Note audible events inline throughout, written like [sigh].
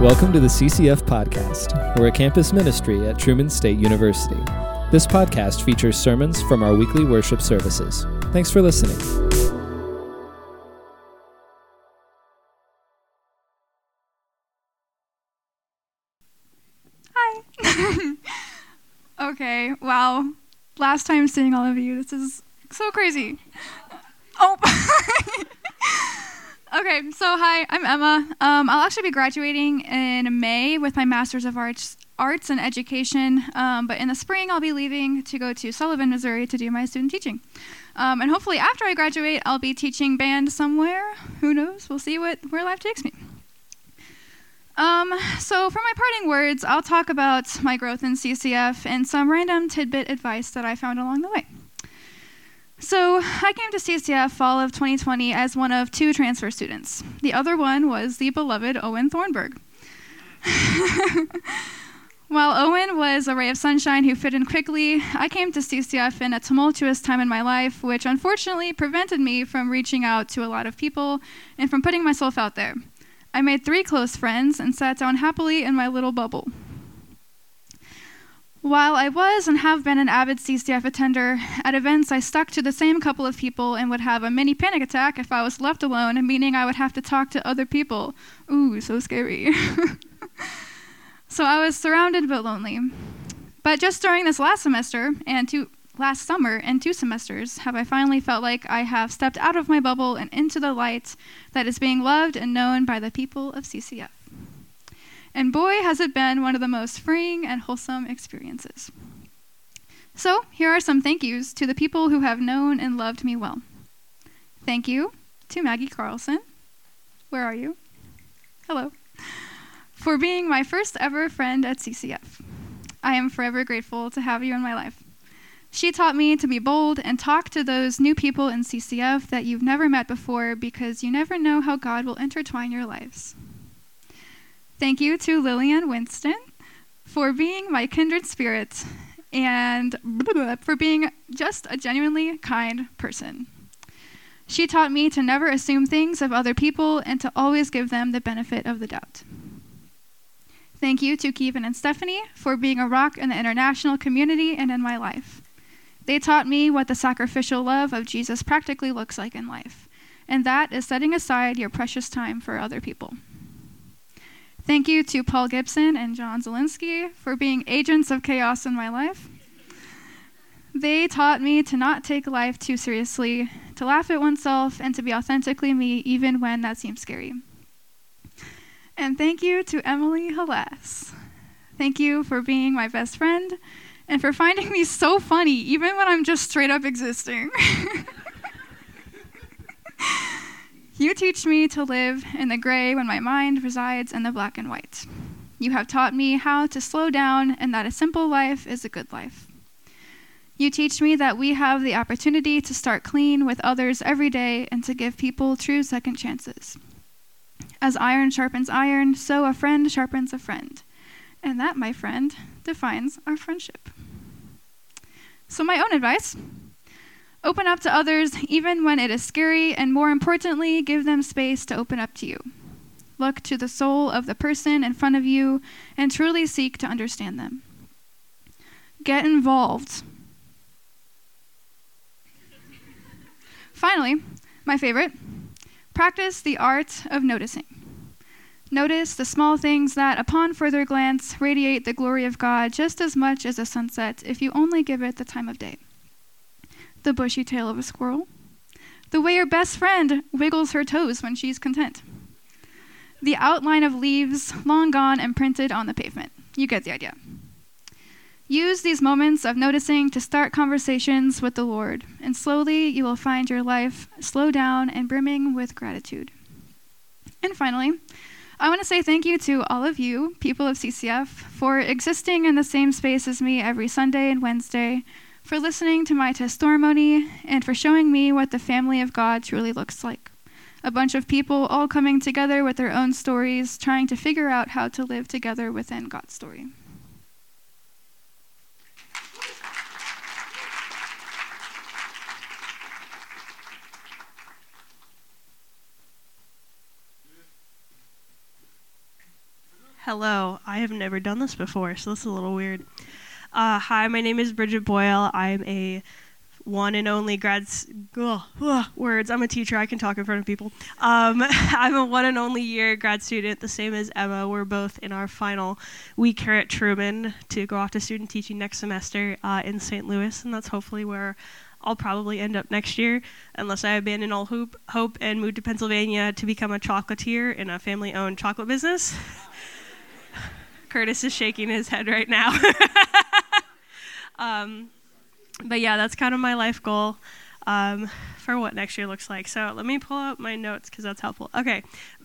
Welcome to the CCF Podcast. We're a campus ministry at Truman State University. This podcast features sermons from our weekly worship services. Thanks for listening. Hi. [laughs] okay, wow. Last time seeing all of you. This is so crazy. Oh. [laughs] okay, so hi, I'm Emma. Um, I'll actually be graduating in May with my Master's of Arts, Arts and Education, um, but in the spring I'll be leaving to go to Sullivan, Missouri to do my student teaching. Um, and hopefully after I graduate, I'll be teaching band somewhere. Who knows? We'll see what where life takes me. Um, so, for my parting words, I'll talk about my growth in CCF and some random tidbit advice that I found along the way. So, I came to CCF fall of 2020 as one of two transfer students. The other one was the beloved Owen Thornburg. [laughs] While Owen was a ray of sunshine who fit in quickly, I came to CCF in a tumultuous time in my life, which unfortunately prevented me from reaching out to a lot of people and from putting myself out there. I made three close friends and sat down happily in my little bubble. While I was and have been an avid CCF attender, at events I stuck to the same couple of people and would have a mini panic attack if I was left alone, meaning I would have to talk to other people. Ooh, so scary. [laughs] so I was surrounded but lonely. But just during this last semester and two last summer and two semesters have I finally felt like I have stepped out of my bubble and into the light that is being loved and known by the people of CCF. And boy, has it been one of the most freeing and wholesome experiences. So, here are some thank yous to the people who have known and loved me well. Thank you to Maggie Carlson. Where are you? Hello. For being my first ever friend at CCF. I am forever grateful to have you in my life. She taught me to be bold and talk to those new people in CCF that you've never met before because you never know how God will intertwine your lives. Thank you to Lillian Winston for being my kindred spirit and [laughs] for being just a genuinely kind person. She taught me to never assume things of other people and to always give them the benefit of the doubt. Thank you to Kevin and Stephanie for being a rock in the international community and in my life. They taught me what the sacrificial love of Jesus practically looks like in life, and that is setting aside your precious time for other people. Thank you to Paul Gibson and John Zielinski for being agents of chaos in my life. They taught me to not take life too seriously, to laugh at oneself, and to be authentically me even when that seems scary. And thank you to Emily Halas. Thank you for being my best friend and for finding me so funny, even when I'm just straight up existing. [laughs] you teach me to live in the gray when my mind resides in the black and white. You have taught me how to slow down and that a simple life is a good life. You teach me that we have the opportunity to start clean with others every day and to give people true second chances. As iron sharpens iron, so a friend sharpens a friend. And that, my friend, defines our friendship. So, my own advice open up to others even when it is scary, and more importantly, give them space to open up to you. Look to the soul of the person in front of you and truly seek to understand them. Get involved. Finally, my favorite practice the art of noticing. Notice the small things that, upon further glance, radiate the glory of God just as much as a sunset if you only give it the time of day. The bushy tail of a squirrel. The way your best friend wiggles her toes when she's content. The outline of leaves long gone and printed on the pavement. You get the idea. Use these moments of noticing to start conversations with the Lord, and slowly you will find your life slow down and brimming with gratitude. And finally, I want to say thank you to all of you, people of CCF, for existing in the same space as me every Sunday and Wednesday, for listening to my testimony, and for showing me what the family of God truly looks like. A bunch of people all coming together with their own stories, trying to figure out how to live together within God's story. Hello. I have never done this before, so this is a little weird. Uh, hi, my name is Bridget Boyle. I'm a one and only grad ugh, ugh, words. I'm a teacher. I can talk in front of people. Um, [laughs] I'm a one and only year grad student, the same as Emma. We're both in our final week here at Truman to go off to student teaching next semester uh, in St. Louis, and that's hopefully where I'll probably end up next year, unless I abandon all hope, hope and move to Pennsylvania to become a chocolatier in a family-owned chocolate business. [laughs] Curtis is shaking his head right now. [laughs] um, but yeah, that's kind of my life goal um, for what next year looks like. So let me pull up my notes because that's helpful. Okay,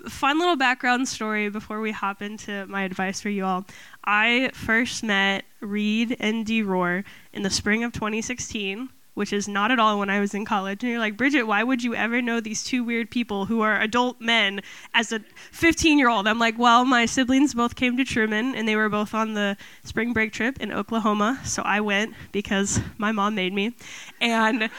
fun little background story before we hop into my advice for you all. I first met Reed and D. Roar in the spring of 2016 which is not at all when I was in college. And you're like, Bridget, why would you ever know these two weird people who are adult men as a 15 year old? I'm like, well, my siblings both came to Truman and they were both on the spring break trip in Oklahoma. So I went because my mom made me. And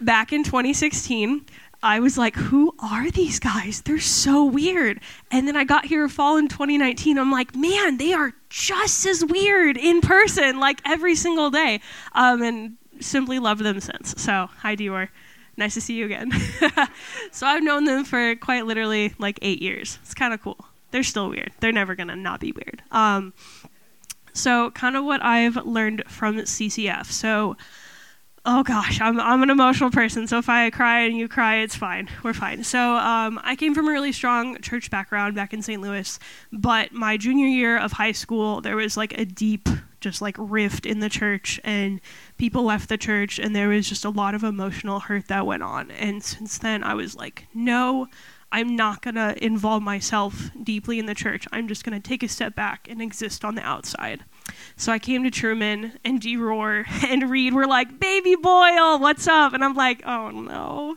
back in 2016, I was like, who are these guys? They're so weird. And then I got here fall in 2019. I'm like, man, they are just as weird in person, like every single day. Um, and simply loved them since. So, hi, Dior. Nice to see you again. [laughs] so, I've known them for quite literally like eight years. It's kind of cool. They're still weird. They're never going to not be weird. Um, so, kind of what I've learned from CCF. So, oh gosh, I'm, I'm an emotional person. So if I cry and you cry, it's fine. We're fine. So um, I came from a really strong church background back in St. Louis, but my junior year of high school, there was like a deep just like rift in the church and people left the church and there was just a lot of emotional hurt that went on. And since then i was like no i'm not going to involve myself deeply in the church. I'm just going to take a step back and exist on the outside. So i came to truman and d-roar [laughs] and reed were like baby boyle what's up? And i'm like oh no.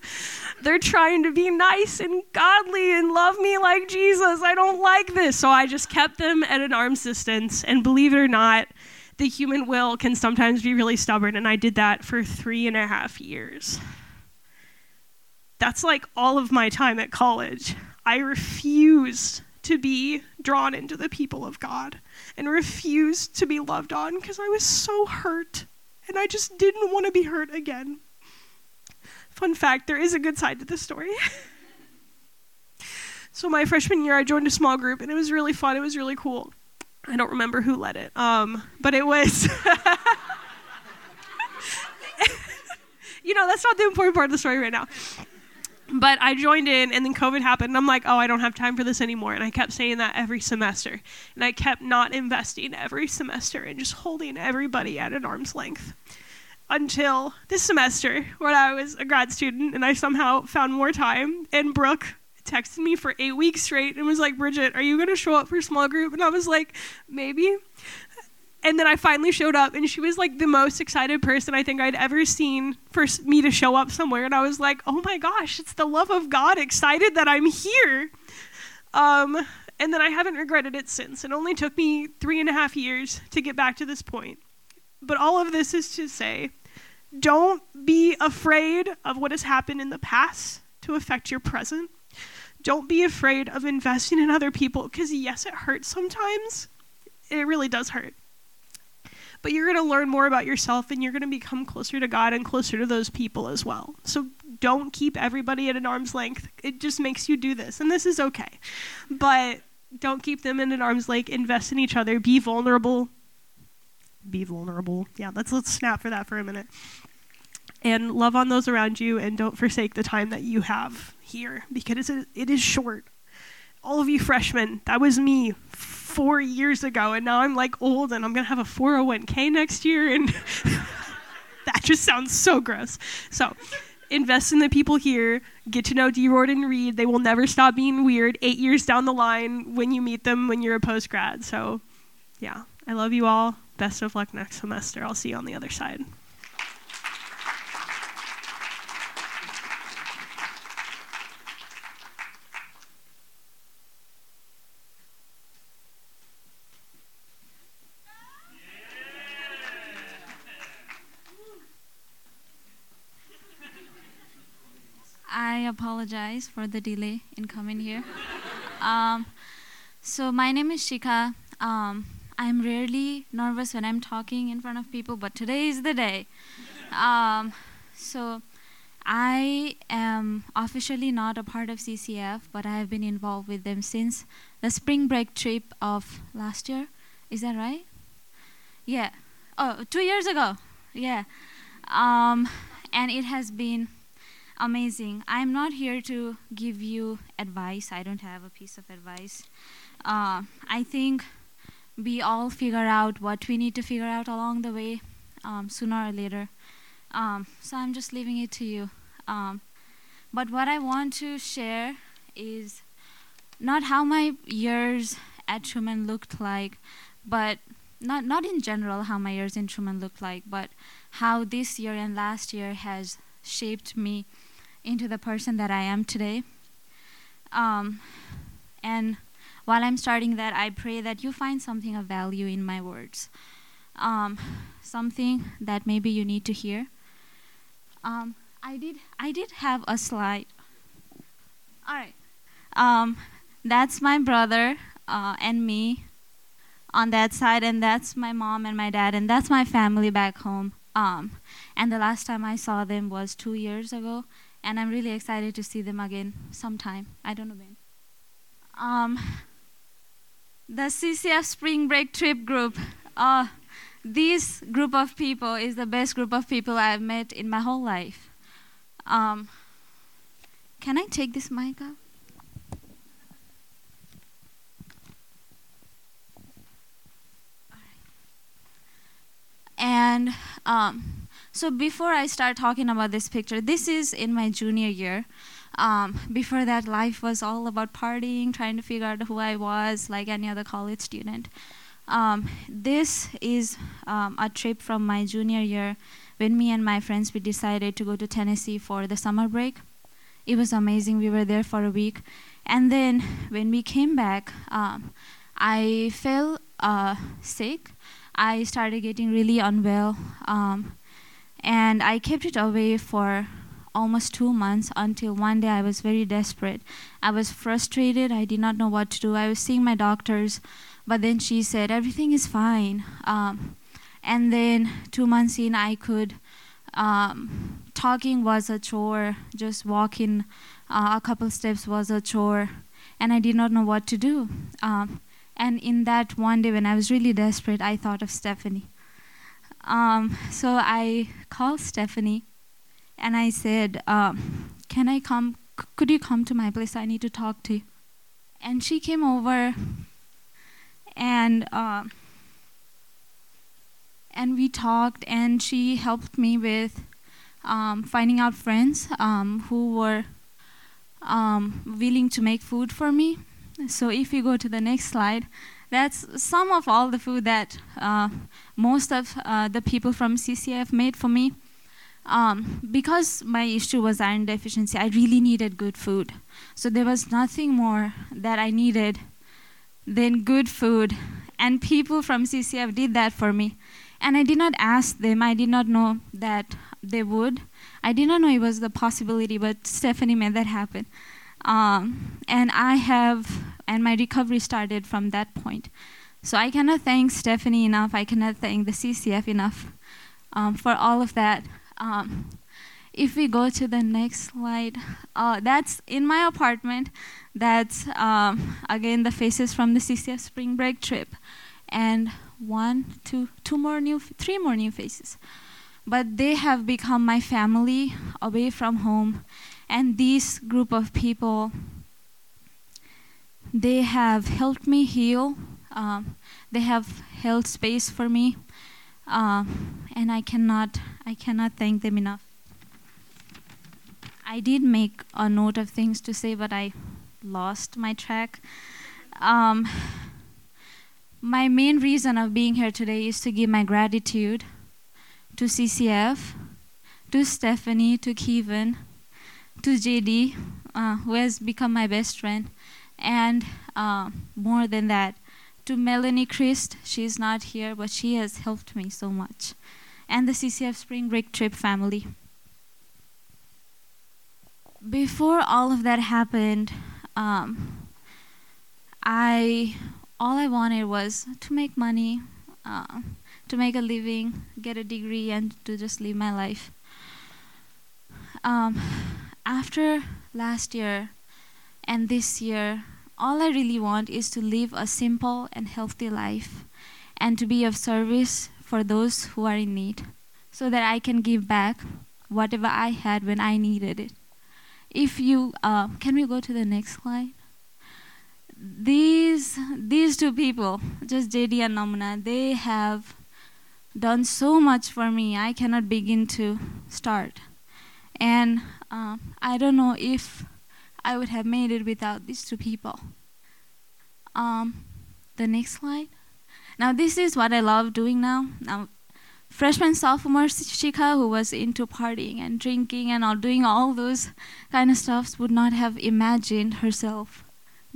They're trying to be nice and godly and love me like jesus. I don't like this. So i just kept them at an arm's distance. And believe it or not the human will can sometimes be really stubborn, and I did that for three and a half years. That's like all of my time at college. I refused to be drawn into the people of God and refused to be loved on because I was so hurt and I just didn't want to be hurt again. Fun fact there is a good side to this story. [laughs] so, my freshman year, I joined a small group and it was really fun. It was really cool. I don't remember who led it, um, but it was. [laughs] you know, that's not the important part of the story right now. But I joined in, and then COVID happened, and I'm like, oh, I don't have time for this anymore. And I kept saying that every semester. And I kept not investing every semester and just holding everybody at an arm's length until this semester when I was a grad student and I somehow found more time. And Brooke texted me for eight weeks straight and was like, Bridget, are you going to show up for small group? And I was like, maybe. And then I finally showed up, and she was like the most excited person I think I'd ever seen for me to show up somewhere. And I was like, oh my gosh, it's the love of God, excited that I'm here. Um, and then I haven't regretted it since. It only took me three and a half years to get back to this point. But all of this is to say, don't be afraid of what has happened in the past to affect your present. Don't be afraid of investing in other people because, yes, it hurts sometimes. It really does hurt. But you're going to learn more about yourself and you're going to become closer to God and closer to those people as well. So don't keep everybody at an arm's length. It just makes you do this, and this is okay. But don't keep them in an arm's length. Invest in each other. Be vulnerable. Be vulnerable. Yeah, let's let's snap for that for a minute. And love on those around you, and don't forsake the time that you have here because it is short. All of you freshmen, that was me four years ago, and now I'm like old and I'm gonna have a 401k next year, and [laughs] that just sounds so gross. So, invest in the people here, get to know D. and Reed. They will never stop being weird eight years down the line when you meet them when you're a post grad. So, yeah, I love you all. Best of luck next semester. I'll see you on the other side. I apologize for the delay in coming here. Um, So my name is Shika. Um, I'm rarely nervous when I'm talking in front of people, but today is the day. Um, so I am officially not a part of CCF, but I have been involved with them since the spring break trip of last year. Is that right? Yeah. Oh, two years ago. Yeah. Um, and it has been amazing. I'm not here to give you advice. I don't have a piece of advice. Uh, I think we all figure out what we need to figure out along the way, um, sooner or later. Um, so I'm just leaving it to you. Um, but what I want to share is not how my years at Truman looked like, but not not in general how my years in Truman looked like, but how this year and last year has shaped me into the person that I am today. Um, and while I'm starting that, I pray that you find something of value in my words, um, something that maybe you need to hear. Um, I did I did have a slide. All right. Um, that's my brother uh, and me on that side, and that's my mom and my dad, and that's my family back home. Um, and the last time I saw them was two years ago, and I'm really excited to see them again sometime. I don't know when. Um, the CCF Spring Break Trip Group. Uh, this group of people is the best group of people I've met in my whole life. Um, can I take this mic up? And um, so before I start talking about this picture, this is in my junior year. Um, before that, life was all about partying, trying to figure out who I was, like any other college student. Um, this is um, a trip from my junior year when me and my friends we decided to go to Tennessee for the summer break. It was amazing. We were there for a week, and then when we came back, um, I fell uh, sick. I started getting really unwell, um, and I kept it away for almost two months until one day I was very desperate. I was frustrated. I did not know what to do. I was seeing my doctors, but then she said everything is fine. Um, and then two months in, I could. Um, talking was a chore. Just walking uh, a couple steps was a chore, and I did not know what to do. Um, and in that one day when I was really desperate, I thought of Stephanie. Um, so I called Stephanie and I said, um, Can I come? C- could you come to my place? I need to talk to you. And she came over and uh, and we talked and she helped me with um, finding out friends um, who were um, willing to make food for me so if you go to the next slide, that's some of all the food that uh, most of uh, the people from CCF made for me. Um, because my issue was iron deficiency, I really needed good food. So there was nothing more that I needed than good food. And people from CCF did that for me. And I did not ask them, I did not know that they would. I did not know it was the possibility, but Stephanie made that happen. Um, and I have, and my recovery started from that point. So I cannot thank Stephanie enough. I cannot thank the CCF enough um, for all of that. Um, if we go to the next slide, uh, that's in my apartment. That's um, again the faces from the CCF spring break trip, and one, two, two more new, three more new faces. But they have become my family away from home, and this group of people, they have helped me heal. Um, they have held space for me, um, and I cannot, I cannot thank them enough. I did make a note of things to say, but I lost my track. Um, my main reason of being here today is to give my gratitude to CCF, to Stephanie, to Kevin, to JD, uh, who has become my best friend, and uh, more than that, to Melanie Christ. She's not here, but she has helped me so much, and the CCF Spring Break Trip family. Before all of that happened, um, I all I wanted was to make money, uh, to make a living, get a degree, and to just live my life. Um, after last year and this year, all I really want is to live a simple and healthy life and to be of service for those who are in need so that I can give back whatever I had when I needed it. If you uh, can we go to the next slide? These these two people, just JD and Namuna, they have done so much for me. I cannot begin to start, and uh, I don't know if I would have made it without these two people. Um, the next slide. Now this is what I love doing now. Now freshman sophomore Shika who was into partying and drinking and all doing all those kind of stuffs would not have imagined herself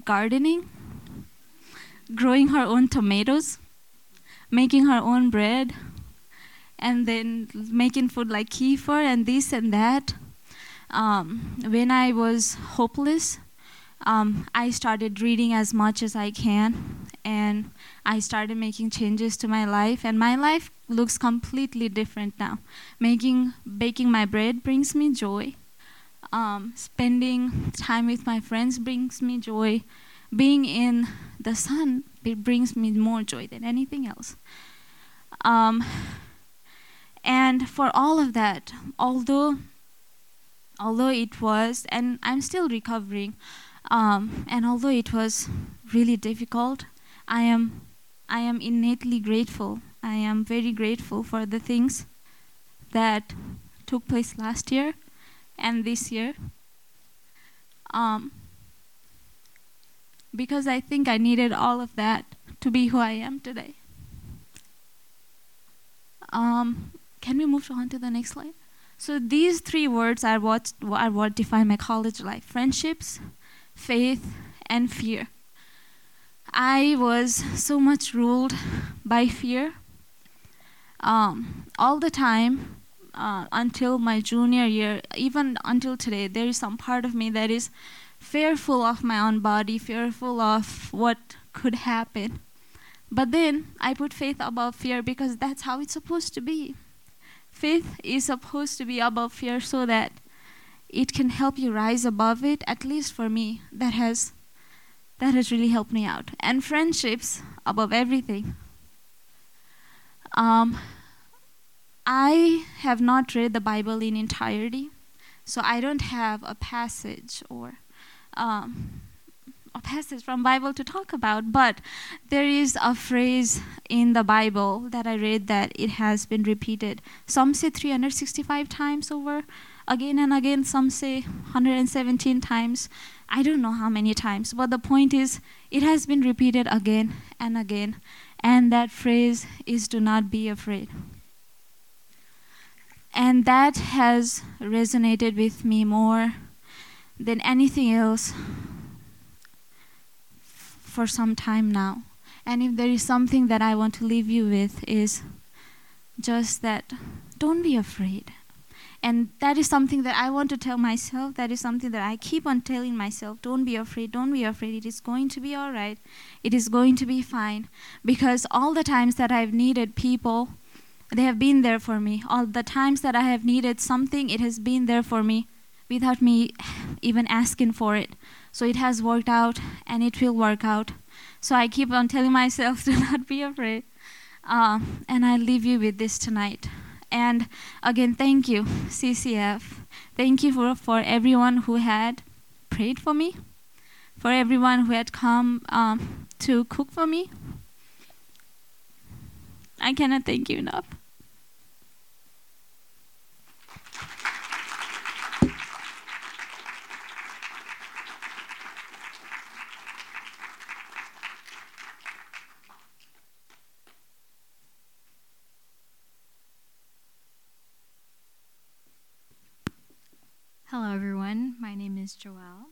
gardening, growing her own tomatoes, making her own bread, and then making food like kefir and this and that. Um, when I was hopeless, um, I started reading as much as I can, and I started making changes to my life, and my life looks completely different now. Making baking my bread brings me joy. Um, spending time with my friends brings me joy. Being in the sun it brings me more joy than anything else. Um, and for all of that, although although it was, and I'm still recovering, um, and although it was really difficult, I am I am innately grateful. I am very grateful for the things that took place last year and this year. Um, because I think I needed all of that to be who I am today. Um, can we move on to the next slide? So these three words are what are what define my college life: friendships, faith, and fear. I was so much ruled by fear um, all the time uh, until my junior year, even until today. There is some part of me that is fearful of my own body, fearful of what could happen. But then I put faith above fear because that's how it's supposed to be. Faith is supposed to be above fear so that it can help you rise above it, at least for me. That has that has really helped me out. And friendships above everything. Um, I have not read the Bible in entirety, so I don't have a passage or um, a passage from Bible to talk about. But there is a phrase in the Bible that I read that it has been repeated. Some say 365 times over, again and again. Some say 117 times. I don't know how many times, but the point is, it has been repeated again and again. And that phrase is do not be afraid. And that has resonated with me more than anything else for some time now. And if there is something that I want to leave you with, is just that don't be afraid. And that is something that I want to tell myself. That is something that I keep on telling myself. Don't be afraid. Don't be afraid. It is going to be all right. It is going to be fine. Because all the times that I've needed people, they have been there for me. All the times that I have needed something, it has been there for me without me even asking for it. So it has worked out and it will work out. So I keep on telling myself [laughs] to not be afraid. Uh, and I leave you with this tonight. And again, thank you, CCF. Thank you for, for everyone who had prayed for me, for everyone who had come um, to cook for me. I cannot thank you enough. Hello, everyone. My name is Joelle.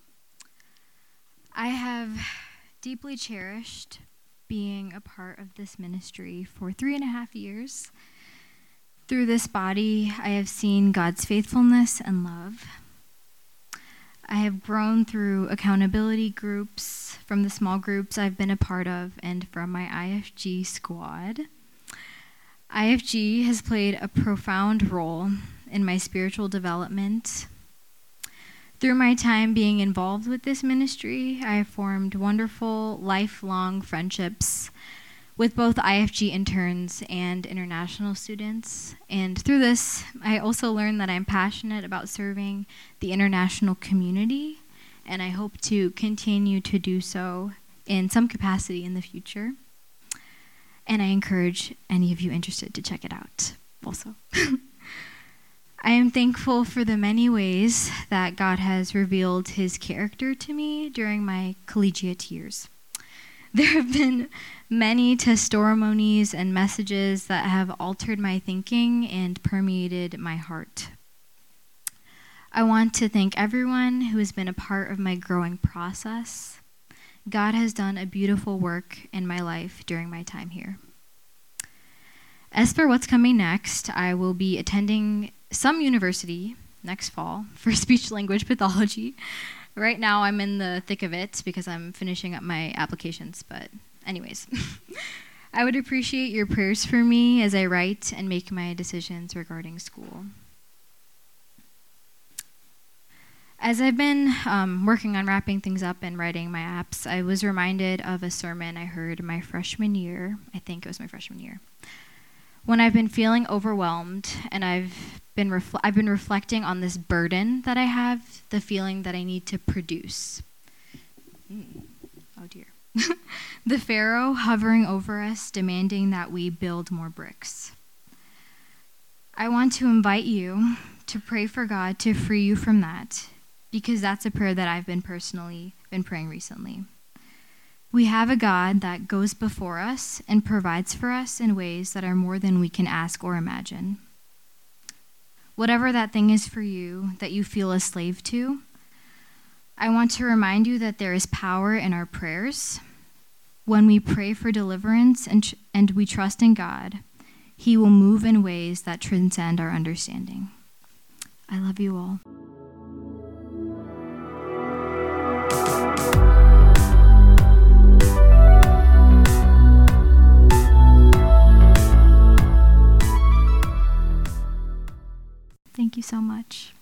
I have deeply cherished being a part of this ministry for three and a half years. Through this body, I have seen God's faithfulness and love. I have grown through accountability groups from the small groups I've been a part of and from my IFG squad. IFG has played a profound role in my spiritual development. Through my time being involved with this ministry, I formed wonderful, lifelong friendships with both IFG interns and international students. And through this, I also learned that I'm passionate about serving the international community, and I hope to continue to do so in some capacity in the future. And I encourage any of you interested to check it out also. [laughs] I am thankful for the many ways that God has revealed his character to me during my collegiate years. There have been many testimonies and messages that have altered my thinking and permeated my heart. I want to thank everyone who has been a part of my growing process. God has done a beautiful work in my life during my time here. As for what's coming next, I will be attending some university next fall [laughs] for speech language pathology. Right now, I'm in the thick of it because I'm finishing up my applications, but, anyways. [laughs] I would appreciate your prayers for me as I write and make my decisions regarding school. As I've been um, working on wrapping things up and writing my apps, I was reminded of a sermon I heard my freshman year. I think it was my freshman year. When I've been feeling overwhelmed and I've been refl- I've been reflecting on this burden that I have, the feeling that I need to produce. Mm. Oh dear. [laughs] the Pharaoh hovering over us, demanding that we build more bricks. I want to invite you to pray for God to free you from that, because that's a prayer that I've been personally been praying recently. We have a God that goes before us and provides for us in ways that are more than we can ask or imagine whatever that thing is for you that you feel a slave to, I want to remind you that there is power in our prayers. When we pray for deliverance and, tr- and we trust in God, He will move in ways that transcend our understanding. I love you all. Thank you so much.